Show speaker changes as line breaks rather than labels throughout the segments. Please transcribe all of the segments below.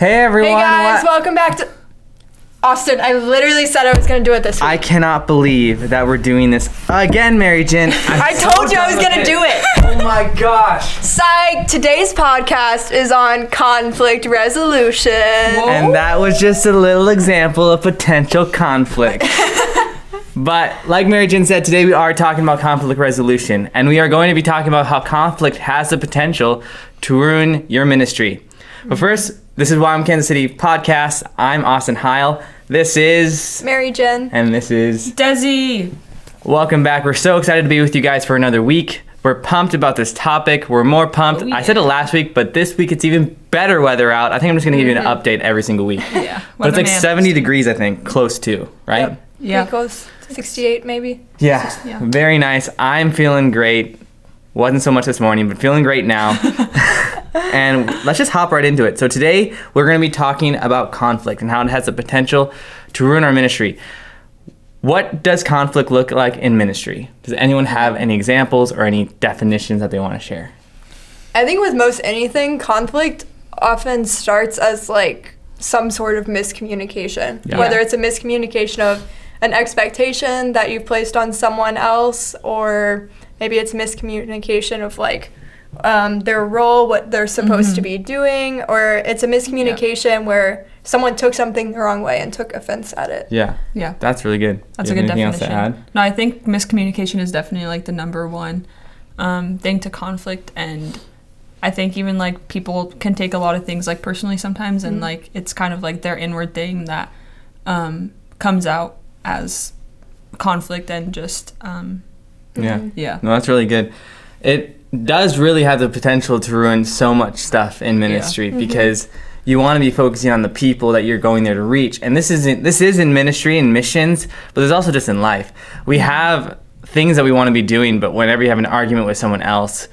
Hey everyone!
Hey guys,
what-
welcome back to Austin. I literally said I was gonna do it this week.
I cannot believe that we're doing this again, Mary Jen. I'm so
told you I was gonna do it.
Oh my gosh!
Psych! Today's podcast is on conflict resolution.
And that was just a little example of potential conflict. but like Mary Jen said, today we are talking about conflict resolution, and we are going to be talking about how conflict has the potential to ruin your ministry. But first, this is YWAM Kansas City podcast. I'm Austin Heil. This is,
Mary Jen.
and this is
Desi.
Welcome back. We're so excited to be with you guys for another week. We're pumped about this topic. We're more pumped.
Oh,
I said it last week, but this week it's even better weather out. I think I'm just going to give you an mm-hmm. update every single week.
Yeah.
But it's like 70 degrees, I think, close to, right?
Yep.
Yeah.
Equals 68 maybe.
Yeah.
Yeah.
Very nice. I'm feeling great. Wasn't so much this morning, but feeling great now. and let's just hop right into it. So today we're going to be talking about conflict and how it has the potential to ruin our ministry. What does conflict look like in ministry? Does anyone have any examples or any definitions that they want to share?
I think with most anything, conflict often starts as like some sort of miscommunication.
Yeah.
Whether it's a miscommunication of an expectation that you've placed on someone else, or maybe it's miscommunication of like um, their role, what they're supposed to be doing, or it's a miscommunication where someone took something the wrong way and took offense at it.
Yeah,
Yeah.
that's really good.
That's
Do
a good definition.
else to add?
No, I think miscommunication is definitely like the number one um, thing to conflict, and I think even like people can take a lot of things like personally sometimes, and like it's kind of like their inward thing that um, comes out as conflict and just um,
Yeah.
yeah.
No, that's really good. It does really have the potential to ruin so much stuff in ministry mm-hmm. because you want to be focusing on the people that you're going there to reach. And this isn't this is in ministry and missions, but there's also just in life. We have things that we want to be doing, but whenever you have an argument with someone else,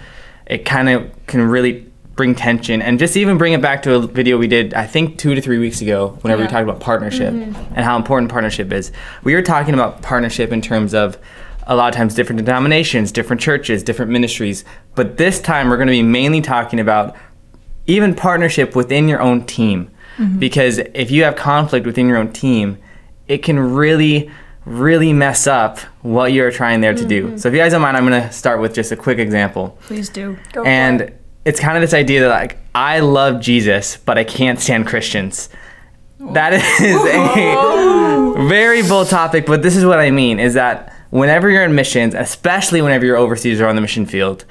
it kind of can really bring tension and just even bring it back to a video we did I think 2 to 3 weeks ago whenever we talked about partnership mm-hmm. and how important partnership is. We were talking about partnership in terms of a lot of times different denominations, different churches, different ministries. But this time we're going to be mainly talking about even partnership within your own team. Mm-hmm. Because if you have conflict within your own team, it can really, really mess up what you're trying there to do. Mm-hmm. So if you guys don't mind, I'm going to start with just a quick example.
Please do.
Go for
And
it.
it's kind of this idea that like I love Jesus, but I can't stand Christians. That is a very bold topic, but this is what I mean is that whenever you're in missions, especially whenever you're overseas or on the mission field,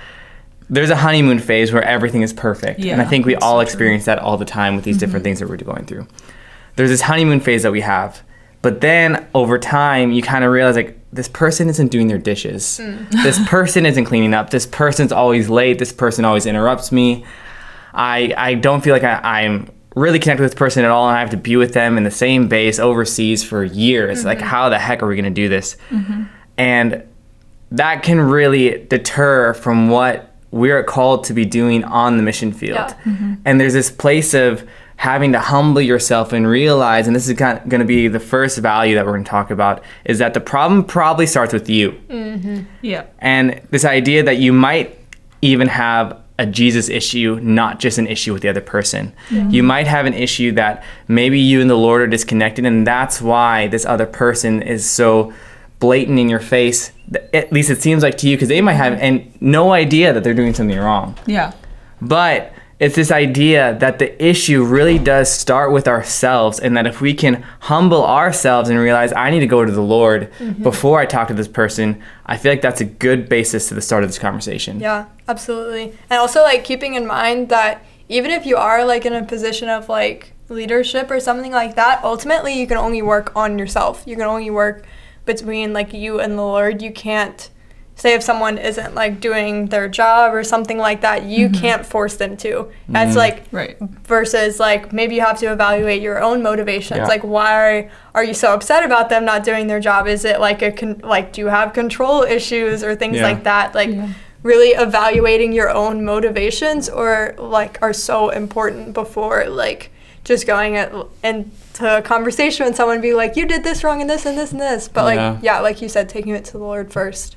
there's a honeymoon phase where everything is perfect. and I think we all
so
experience that all the time with these different mm-hmm. things that we're going through. There's this honeymoon phase that we have. But then over time, you kind of realize like this person isn't doing their dishes. Mm. This person isn't cleaning up. This person's always late. This person always interrupts me. I I don't feel like I, I'm really connected with this person at all, and I have to be with them in the same base overseas for years. Like, mm-hmm. how the heck are we gonna do this? Mm-hmm. And that can really deter from what we're called to be doing on the mission field.
Yeah. Mm-hmm.
And there's this place of having to humble yourself and realize, and this is going to be the first value that we're going to talk about, is that the problem probably starts with you. Mm-hmm.
Yeah.
And this idea that you might even have a Jesus issue, not just an issue with the other person. You might have an issue that maybe you and the Lord are disconnected, and that's why this other person is so blatant in your face. At least it seems like to you, because they might have mm-hmm. and no idea that they're doing something wrong.
Yeah.
But it's this idea that the issue really does start with ourselves, and that if we can humble ourselves and realize I need to go to the Lord mm-hmm. before I talk to this person, I feel like that's a good basis to the start of this conversation.
Yeah, absolutely. And also like keeping in mind that even if you are like in a position of like leadership or something like that, ultimately you can only work on yourself. You can only work between like you and the Lord. You can't say if someone isn't like doing their job or something like that, you mm-hmm. can't force them to. That's mm-hmm. like
Right.
versus like maybe you have to evaluate your own motivations
Yeah.
like why are you so upset about them not doing their job is it like a con- like do you have control issues or things
Yeah.
like that like
Yeah.
really evaluating your own motivations or like are so important before like just going at, into a conversation with someone and be like you did this wrong and this and this and this but like
Yeah.
yeah like you said taking it to the lord first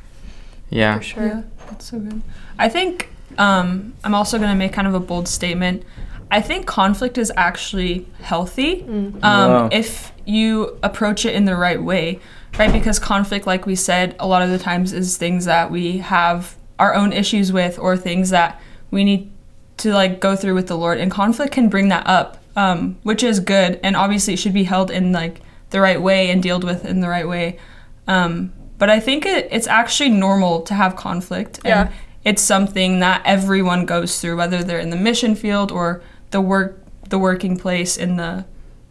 Yeah.
for sure
Yeah, that's so good. I think um, I'm also going to make kind of a bold statement. I think conflict is actually healthy um,
Wow.
if you approach it in the right way, right? Because conflict, like we said, a lot of the times is things that we have our own issues with or things that we need to like go through with the Lord. And conflict can bring that up, um, which is good. And obviously, it should be held in like the right way and dealt with in the right way. Um, but I think it, it's actually normal to have conflict.
Yeah.
And it's something that everyone goes through, whether they're in the mission field or the work, the working place in the,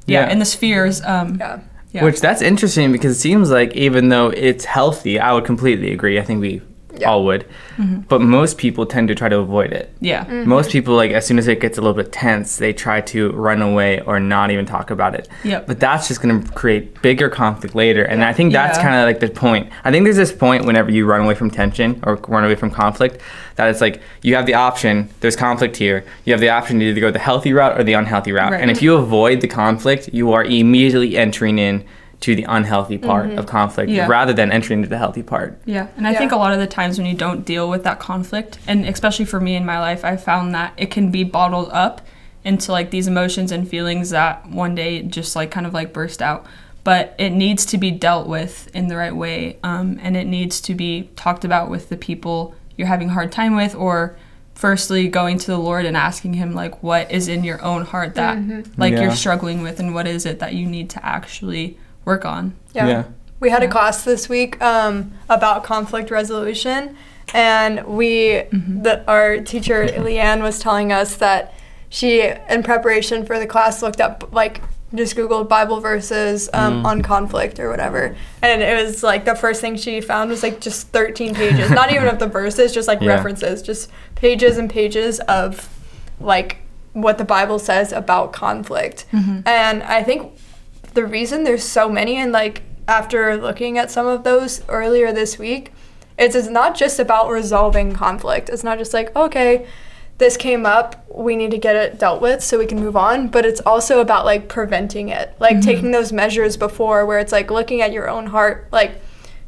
yeah,
Yeah.
in the spheres. Um,
Yeah.
yeah.
Which that's interesting because it seems like even though it's healthy, I would completely agree. I think we
Yeah.
all would. Mm-hmm. But most people tend to try to avoid it.
yeah. Mm-hmm.
Most people like as soon as it gets a little bit tense, they try to run away or not even talk about it.
Yep.
But that's just going to create bigger conflict later, and I think that's
Yeah.
kind of like the point. I think there's this point whenever you run away from tension or run away from conflict that it's like you have the option. There's conflict here. You have the option to either go the healthy route or the unhealthy route.
Right.
And if you avoid the conflict, you are immediately entering in to the unhealthy part of conflict
Yeah.
rather than entering into the healthy part.
Yeah, and I
Yeah.
think a lot of the times when you don't deal with that conflict, and especially for me in my life, I found that it can be bottled up into like these emotions and feelings that one day just like kind of like burst out. But it needs to be dealt with in the right way, um, and it needs to be talked about with the people you're having a hard time with, or firstly going to the Lord and asking Him like, what is in your own heart that like
Yeah.
you're struggling with, and what is it that you need to actually work on.
Yeah.
Yeah.
We had a class this week um, about conflict resolution, and we,
Mm-hmm.
the, our teacher Leanne was telling us that she, in preparation for the class, looked up like just googled Bible verses um, on conflict or whatever, and it was like the first thing she found was like just 13 pages, not even of the verses, just like
Yeah.
references, just pages and pages of like what the Bible says about conflict, and I think the reason there's so many and like after looking at some of those earlier this week it's, it's not just about resolving conflict it's not just like okay this came up we need to get it dealt with so we can move on but it's also about like preventing it like taking those measures before where it's like looking at your own heart like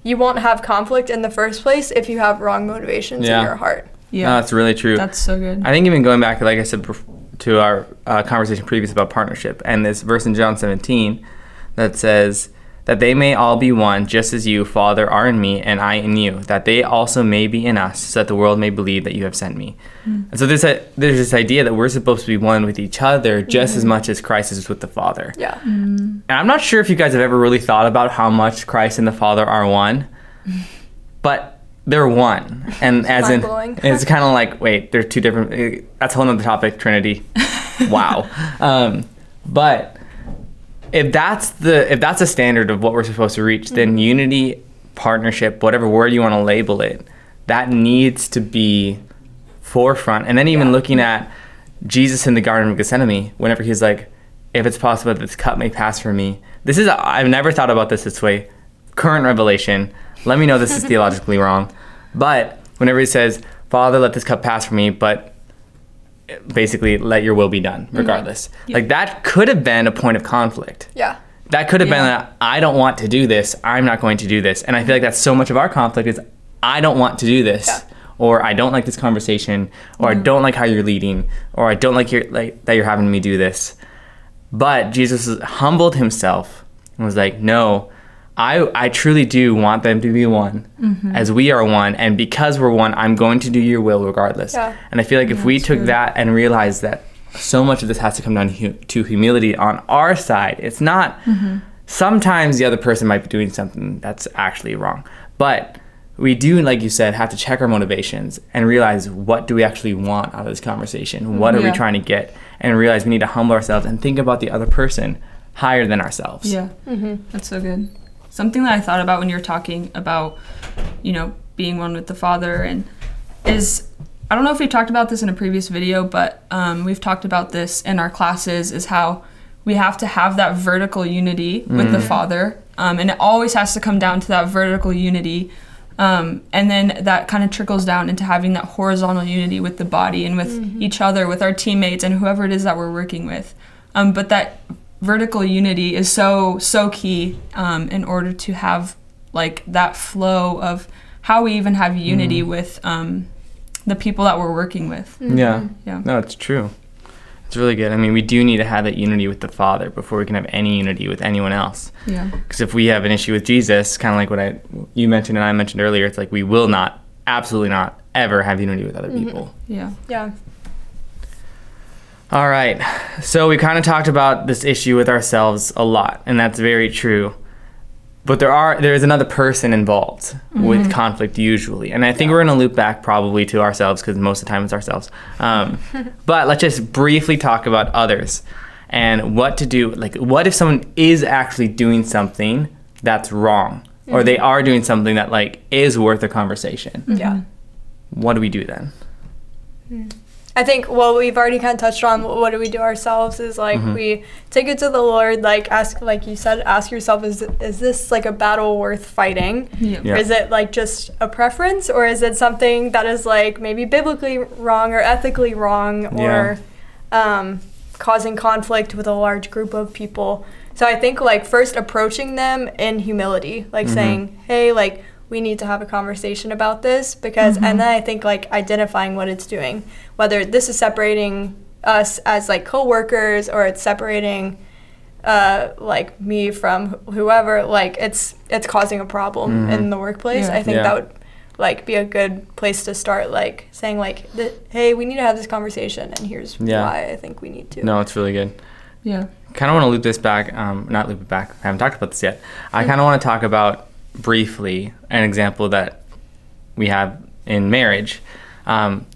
you won't have conflict in the first place if you have wrong motivations
Yeah.
in your heart
Yeah,
No, that's really true.
that's so good.
I think even going back, like I said to our uh, conversation previous about partnership, and this verse in John 17 that says that they may all be one, just as you, Father, are in me, and I in you, that they also may be in us, so that the world may believe that you have sent me. And so there's a, there's this idea that we're supposed to be one with each other just as much as Christ is with the Father.
yeah
And I'm not sure if you guys have ever really thought about how much Christ and the Father are one, but they're one. And as in, it's kind of like, wait, they're two different. eh, That's a whole nother topic, Trinity. wow. Um, but if that's the if that's a standard of what we're supposed to reach, then mm-hmm. unity, partnership, whatever word you want to label it, that needs to be forefront. And then even
Yeah.
looking at Jesus in the Garden of Gethsemane, whenever he's like, "If it's possible that this cup may pass from me," this is I've never thought about this this way. Current revelation. Let me know this is theologically wrong, but whenever he says, "Father, let this cup pass from me," but basically let your will be done mm-hmm. regardless like that could have been a point of conflict
yeah
that could have been
Yeah.
that I don't want to do this. I'm not going to do this. And I feel like that's so much of our conflict is I don't want to do this.
Yeah.
Or I don't like this conversation, or I mm-hmm. don't like how you're leading, or I don't like your like that you're having me do this. But Jesus humbled himself and was like, "No, I I truly do want them to be one, mm-hmm. as we are one, and because we're one, I'm going to do your will regardless."
Yeah.
And I feel like if we took
good.
that and realized that so much of this has to come down to, hu- to humility on our side, it's not. Mm-hmm. Sometimes the other person might be doing something that's actually wrong, but we do, like you said, have to check our motivations and realize what do we actually want out of this conversation. Mm-hmm. What are we trying to get? And realize we need to humble ourselves and think about the other person higher than ourselves.
Yeah, that's so good. Something that I thought about when you were talking about, you know, being one with the Father, and is I don't know if we talked about this in a previous video, but um, we've talked about this in our classes. Is how we have to have that vertical unity with the Father, um, and it always has to come down to that vertical unity. Um, and then that kind of trickles down into having that horizontal unity with the body and with each other, with our teammates, and whoever it is that we're working with. Um, but that vertical unity is so so key um, in order to have like that flow of how we even have unity with um, the people that we're working with.
Yeah.
Yeah.
No, it's true. It's really good. I mean, we do need to have that unity with the Father before we can have any unity with anyone else.
Yeah.
Because if we have an issue with Jesus, kind of like what I you mentioned and I mentioned earlier, it's like we will not, absolutely not, ever have unity with other people.
Yeah.
Yeah.
All right. So we kind of talked about this issue with ourselves a lot, and that's very true. But there are there is another person involved with mm-hmm. conflict usually, and I think we're gonna loop back probably to ourselves because most of the time it's ourselves. Um, but let's just briefly talk about others and what to do. Like, what if someone is actually doing something that's wrong, or they mm-hmm. are doing something that like is worth a conversation? Mm-hmm.
Yeah.
What do we do then? Hmm.
I think well we've already kind of touched on what, what do we do ourselves is like
Mm-hmm.
we take it to the Lord like ask like you said ask yourself is is this like a battle worth fighting
Yeah.
Yeah.
Is it like just a preference, or is it something that is like maybe biblically wrong or ethically wrong, or um, causing conflict with a large group of people? So I think like first approaching them in humility, like saying, "Hey, like we need to have a conversation about this," because, and then I think like identifying what it's doing, whether this is separating us as like coworkers or it's separating uh, like me from whoever, like it's it's causing a problem in the workplace.
Yeah.
I think
Yeah.
that would like be a good place to start, like saying like, th- "Hey, we need to have this conversation, and here's
Yeah.
why I think we need to."
No, it's really good.
Yeah.
kind of want to loop this back. Um, not loop it back. I haven't talked about this yet. I kind of want to talk about briefly an example that we have in marriage. Um,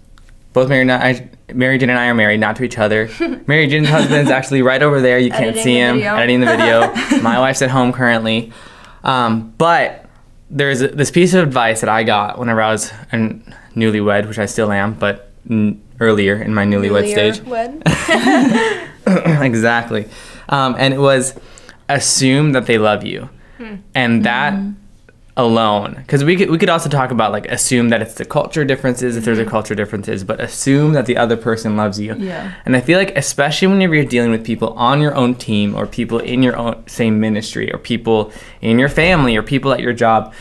both Mary, and I, Mary Jane and I are married, not to each other. Mary Jane's husband is actually right over there. You can't
Editing
see him editing the video. My wife's at home currently. Um, but there's this piece of advice that I got whenever I was a newlywed, which I still am, but n- earlier in my newlywed stage.
Wed.
exactly. Um, and it was assume that they love you. And that alone, because we could, we could also talk about like assume that it's the culture differences, if there's a mm-hmm. culture differences, but assume that the other person loves you.
Yeah.
And I feel like, especially whenever you're dealing with people on your own team or people in your own same ministry or people in your family or people at your job,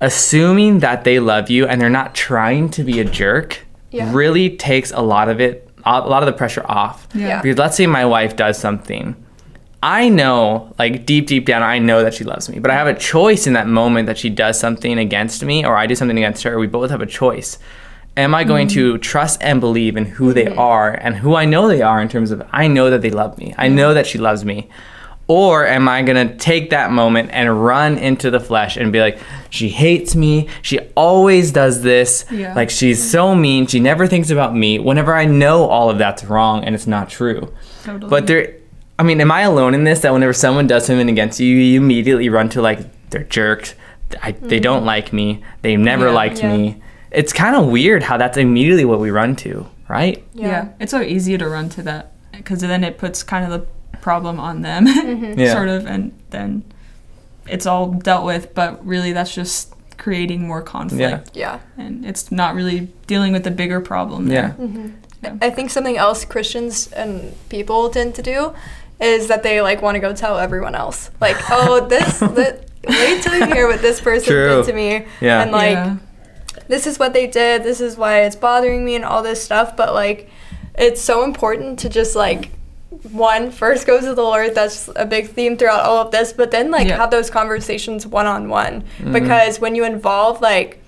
assuming that they love you and they're not trying to be a jerk
Yeah.
really takes a lot of it, a lot of the pressure off.
Yeah.
Because let's say my wife does something. I know, like deep, deep down, I know that she loves me, but I have a choice in that moment that she does something against me or I do something against her. We both have a choice. Am I going to mm. trust and believe in who they mm. are and who I know they are in terms of I know that they love me, I know that she loves me? Or am I gonna take that moment and run into the flesh and be like, she hates me, she always does this,
Yeah.
like she's mm. so mean, she never thinks about me, whenever I know all of that's wrong and it's not true.
Totally.
But there, I mean, am I alone in this? That whenever someone does something against you, you immediately run to like they're jerks. I, They mm-hmm. don't like me. They never
Yeah.
liked
Yeah.
me. It's kind of weird how that's immediately what we run to, right?
yeah. It's so easy to run to that because then it puts kind of the problem on them, mm-hmm.
Yeah.
sort of, and then it's all dealt with. But really, that's just creating more conflict,
Yeah. yeah.
and it's not really dealing with the bigger problem.
Yeah. Mm-hmm.
There.
I think something else Christians and people tend to do is that they like want to go tell everyone else. Like, oh, this, that, wait till you hear what this person
True.
did to me.
Yeah.
And like,
yeah.
this is what they did, this is why it's bothering me, and all this stuff. But like, it's so important to just like, one, first go to the Lord. That's a big theme throughout all of this. But then like
Yeah.
have those conversations one on one. Because when you involve like,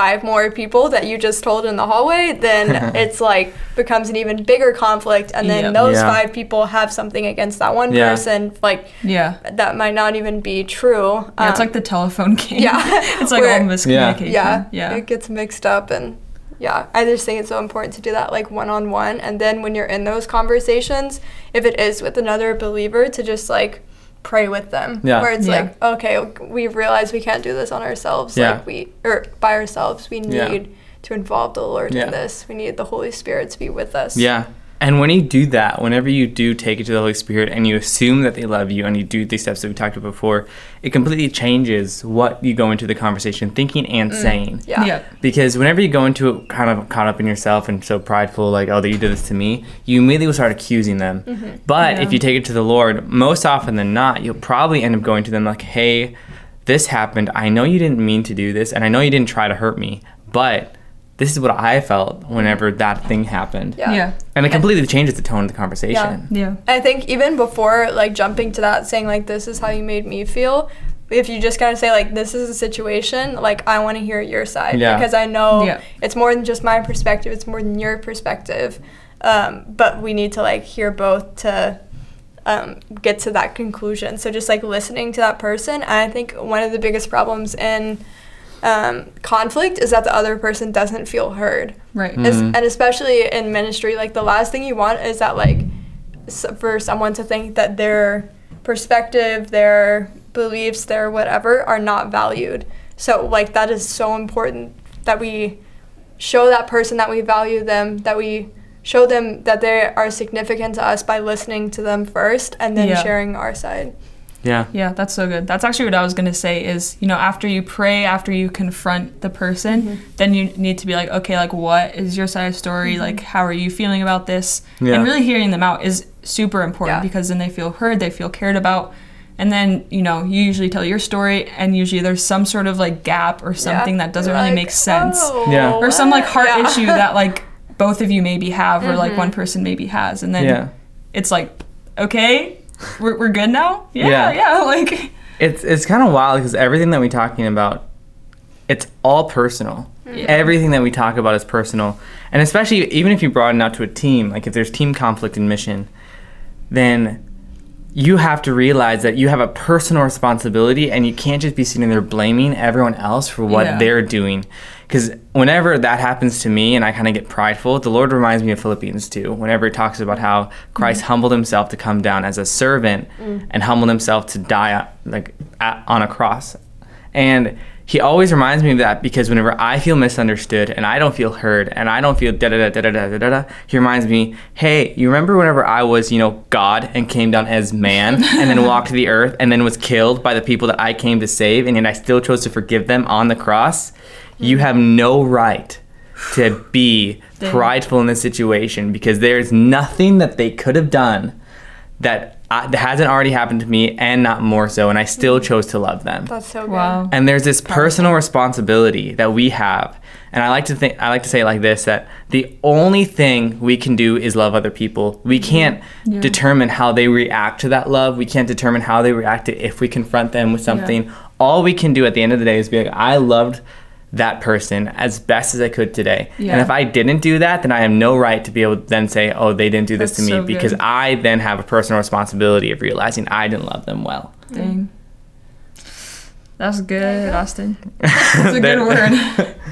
five more people that you just told in the hallway, then it's like becomes an even bigger conflict. And then
Yeah.
those
Yeah.
five people have something against that one
Yeah.
person, like
Yeah.
that might not even be true.
Yeah, it's
Um,
like the telephone game.
yeah.
it's like all miscommunication.
yeah,
Yeah.
it gets mixed up and yeah i just think it's so important to do that like one-on-one and then when you're in those conversations if it is with another believer to just like pray with them
Yeah.
where it's
Yeah.
like okay we realize we can't do this on ourselves
Yeah.
like we or by ourselves we need
Yeah.
to involve the lord
Yeah.
in this we need the holy spirit to be with us
Yeah. And when you do that, whenever you do take it to the Holy Spirit and you assume that they love you and you do these steps that we talked about before, it completely changes what you go into the conversation thinking and mm, saying.
yeah
Yeah.
Because whenever you go into it kind of caught up in yourself and so prideful, like, oh, that you did this to me, you immediately will start accusing them. Mm-hmm. But
Yeah.
if you take it to the Lord, most often than not, you'll probably end up going to them like, hey, this happened. I know you didn't mean to do this, and I know you didn't try to hurt me, but this is what I felt whenever that thing happened.
Yeah.
Yeah.
And it completely changes the tone of the conversation.
Yeah. yeah.
I think even before like jumping to that, saying like this is how you made me feel. If you just kind of say like this is a situation, like I want to hear your side
Yeah.
because I know
Yeah.
it's more than just my perspective. It's more than your perspective. Um, but we need to like hear both to um, get to that conclusion. So just like listening to that person. I think one of the biggest problems in um, conflict is that the other person doesn't feel heard.
Right.
Es-
Mhm.
and especially in ministry like the last thing you want is that like s- for someone to think that their perspective their beliefs their whatever are not valued so like that is so important that we show that person that we value them that we show them that they are significant to us by listening to them first and then
Yeah.
sharing our side
Yeah.
Yeah, that's so good. That's actually what I was going to say is, you know, after you pray, after you confront the person, mm-hmm. then you need to be like, okay, like what is your side of the story? Mm-hmm. Like how are you feeling about this?
Yeah.
And really hearing them out is super important
Yeah.
because then they feel heard, they feel cared about. And then, you know, you usually tell your story and usually there's some sort of like gap or something that doesn't
You're
really make sense.
"Oh,
Yeah.
Or some like heart
Yeah.
issue that like both of you maybe have or like mm-hmm. one person maybe has. And then
Yeah.
it's like, okay, we're, we're good now? Yeah,
Yeah.
yeah. Like,
It's it's kind of wild because everything that we're talking about, it's all personal. Mm-hmm. Everything that we talk about is personal, and especially even if you broaden out to a team, like if there's team conflict in mission, then you have to realize that you have a personal responsibility, and you can't just be sitting there blaming everyone else for what
Yeah.
they're doing. Because whenever that happens to me, and I kind of get prideful, the Lord reminds me of Philippians 2. Whenever it talks about how Christ mm-hmm. humbled himself to come down as a servant mm. and humbled himself to die like at, on a cross, and he always reminds me of that because whenever I feel misunderstood and I don't feel heard and I don't feel da da da da da da da da, he reminds me, hey, you remember whenever I was, you know, God and came down as man and then walked the earth and then was killed by the people that I came to save and yet I still chose to forgive them on the cross? You mm. have no right to be prideful in this situation because there's nothing that they could have done that, I, that hasn't already happened to me and not more so and I still mm. chose to love them.
that's so good
wow.
And there's this personal responsibility that we have. And I like to think I like to say it like this that the only thing we can do is love other people. We mm-hmm. can't
Yeah.
determine how they react to that love. We can't determine how they react to if we confront them with something. All we can do at the end of the day is be like, I loved that person as best as I could today. And if I didn't do that, then I have no right to be able to then say, oh, they didn't do this
That's
to me
so good.
because I then have a personal responsibility of realizing I didn't love them well.
Dang. That's good,
go.
Austin. That's a
There-
good word.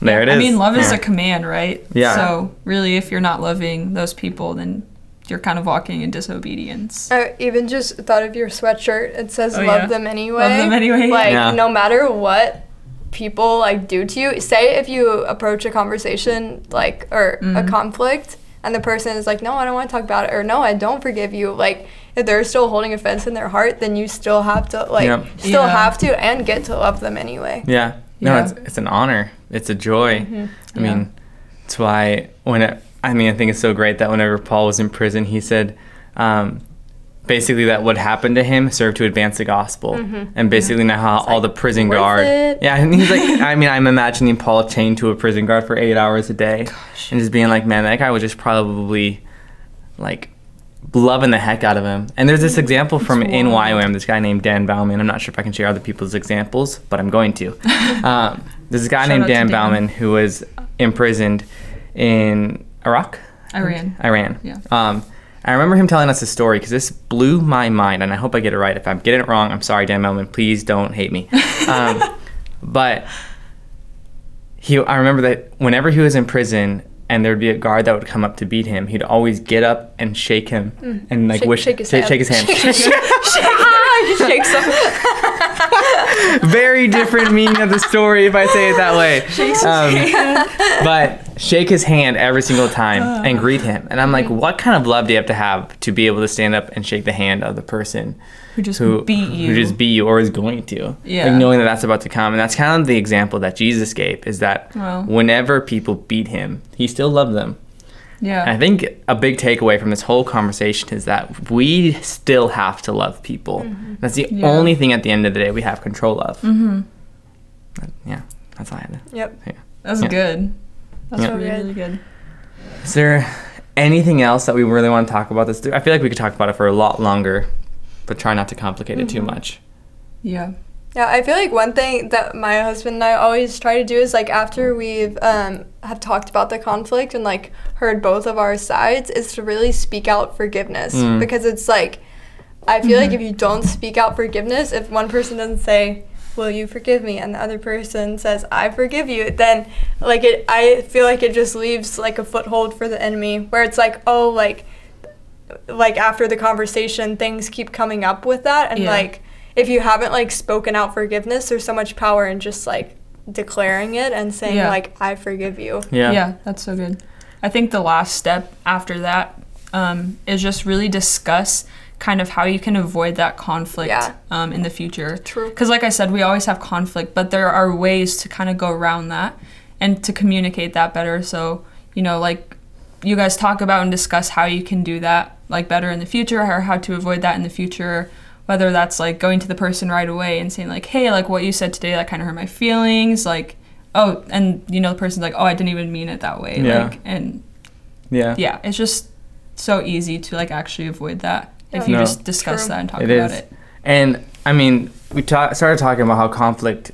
There it is.
I mean, love is
Yeah.
a command, right?
Yeah.
So, really, if you're not loving those people, then you're kind of walking in disobedience.
I even just thought of your sweatshirt. It says
Oh,
"Love
yeah.
them anyway."
Love them anyway.
Like
Yeah.
no matter what people like do to you. Say if you approach a conversation like or a
Mhm.
conflict, and the person is like, "No, I don't want to talk about it," or "No, I don't forgive you." Like if they're still holding offense in their heart, then you still have to like
Yep.
still
Yeah.
have to and get to love them anyway.
Yeah. No,
Yeah.
it's it's an honor. It's a joy.
Mhm.
I
Yeah.
mean, that's why when it, I mean, I think it's so great that whenever Paul was in prison, he said, um, basically that what happened to him served to advance the gospel, and basically now how all
like,
the prison guard,
it.
yeah, and he's like, I mean, I'm imagining Paul chained to a prison guard for eight hours a day, and just being like, man, that guy was just probably like loving the heck out of him. And there's this example from in. YWAM, this guy named Dan Baumann. I'm not sure if I can share other people's examples, but I'm going to. um, there's this guy
Shout
named Dan
Dan.
Baumann who was imprisoned in Iraq.
Iran.
Iran.
Yeah.
Um, I remember him telling us a story because this blew my mind, and I hope I get it right. If I'm getting it wrong, I'm sorry, Dan Baumann. Please don't hate me. Um, but he, I remember that whenever he was in prison, and there'd be a guard that would come up to beat him, he'd always get up and shake him and like
Shake-
wish
shake his
shake,
hand.
shake his hand.
ah, he.
Very different meaning of the story if I say it that way. Shake Um, but shake his hand every single time and greet him. And I'm like, what kind of love do you have to have to be able to stand up and shake the hand of the person
Who just
who
beat you.
who just beat you or is going to?
Yeah.
Like knowing that that's about to come. And that's kind of the example that Jesus gave is that
Wow.
whenever people beat him, he still loved them.
yeah.
And I think a big takeaway from this whole conversation is that we still have to love people. That's the
Yeah.
only thing at the end of the day we have control of.
mm-hmm.
Yeah, that's all I had. to-
Yep.
That's
Yeah.
good. That's
Yeah.
really,
Good.
really good.
Is there anything else that we really want to talk about this? I feel like we could talk about it for a lot longer, but try not to complicate it too much.
Yeah.
Yeah, I feel like one thing that my husband and I always try to do is like after we've um, have talked about the conflict and like heard both of our sides is to really speak out forgiveness
Mm.
because it's like I feel like if you don't speak out forgiveness, if one person doesn't say, "Will you forgive me?" and the other person says, "I forgive you," then like it, I feel like it just leaves like a foothold for the enemy where it's like, oh, like like after the conversation things keep coming up with that and
Yeah.
like if you haven't like spoken out forgiveness there's so much power in just like declaring it and saying
Yeah.
like i forgive you
Yeah.
Yeah, that's so good. I think the last step after that um, is just really discuss kind of how you can avoid that conflict
Yeah.
um, in the future.
True.
Because, like I said, we always have conflict, but there are ways to kind of go around that and to communicate that better. So, you know, like you guys talk about and discuss how you can do that like better in the future or how to avoid that in the future. Whether that's like going to the person right away and saying like, "Hey, like what you said today, that kind of hurt my feelings." Like, oh, and you know the person's like, "Oh, I didn't even mean it that way."
Yeah.
Like, and
Yeah.
yeah, it's just so easy to like actually avoid that if
Yeah.
you
No.
just discuss
True.
that and talk
It
about
is.
it.
And I mean, we ta- started talking about how conflict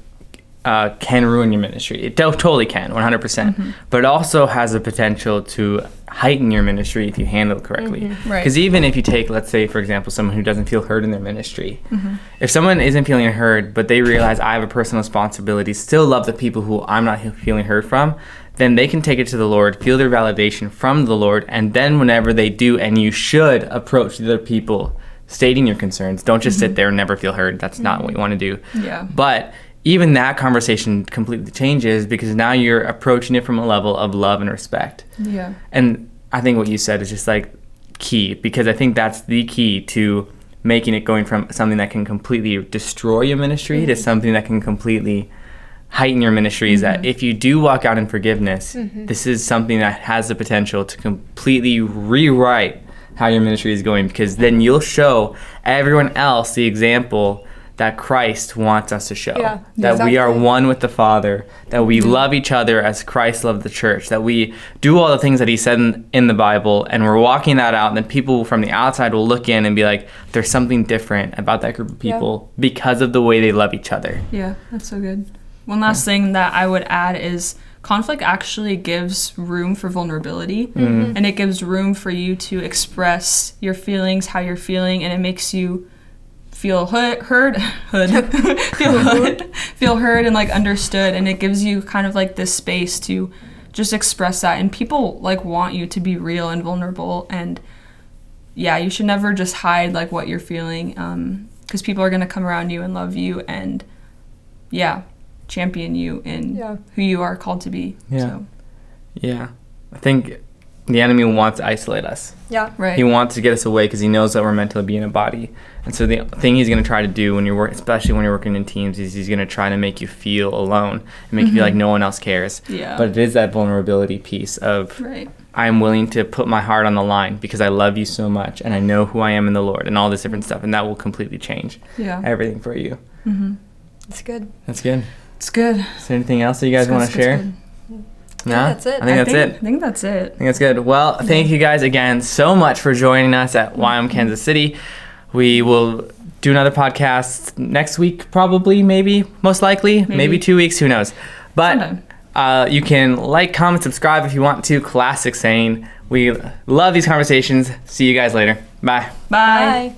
uh, can ruin your ministry. It to- totally can, 100%. percent
Mm-hmm.
But it also has the potential to heighten your ministry if you handle it correctly.
Mm-hmm. Right.
Because even if you take, let's say, for example, someone who doesn't feel heard in their ministry,
Mm-hmm.
if someone isn't feeling heard, but they realize I have a personal responsibility, still love the people who I'm not he- feeling heard from, then they can take it to the Lord, feel their validation from the Lord, and then whenever they do, and you should approach the other people stating your concerns, don't just sit mm-hmm. there and never feel heard. That's not what you mm-hmm. want to do.
Yeah.
But even that conversation completely changes because now you're approaching it from a level of love and respect.
Yeah.
And I think what you said is just like key because I think that's the key to making it going from something that can completely destroy your ministry to mm-hmm. something that can completely heighten your ministry is that mm-hmm. if you do walk out in forgiveness, mm-hmm. this is something that has the potential to completely rewrite how your ministry is going because then you'll show everyone else the example that Christ wants us to show.
Yeah,
that we are one with the Father, that we mm-hmm. love each other as Christ loved the church, that we do all the things that He said in, in the Bible, and we're walking that out, and then people from the outside will look in and be like, there's something different about that group of
Yeah.
people because of the way they love each other.
Yeah, that's so good. One last thing that I would add is conflict actually gives room for vulnerability mm-hmm. and it gives room for you to express your feelings, how you're feeling, and it makes you feel heard, heard, hood, feel heard, feel heard and like understood, and it gives you kind of like this space to just express that. And people like want you to be real and vulnerable, and yeah, you should never just hide like what you're feeling, um, because people are gonna come around you and love you and yeah, champion you in
Yeah.
who you are called to be.
Yeah.
So,
Yeah. I think the enemy wants to isolate us.
yeah
right.
He wants to get us away because he knows that we're meant to be in a body. And so the thing he's going to try to do when you're work, especially when you're working in teams, is he's going to try to make you feel alone and make you feel mm-hmm. like no one else cares.
Yeah.
But it is that vulnerability piece of
right.
I'm willing to put my heart on the line because I love you so much and I know who I am in the Lord and all this different stuff, and that will completely change
Yeah.
everything for you. Mm-hmm.
it's good
That's good.
It's good.
Is there anything else that you guys want to share? No,
that's it.
I think
I
that's
think,
it.
I think that's it.
I think that's good. Well, thank you guys again so much for joining us at YWAM Kansas City. We will do another podcast next week, probably, maybe, most likely, maybe,
Maybe.
two weeks, who knows. But uh, you can like, comment, subscribe if you want to. Classic saying. We love these conversations. See you guys later. Bye.
Bye.
bye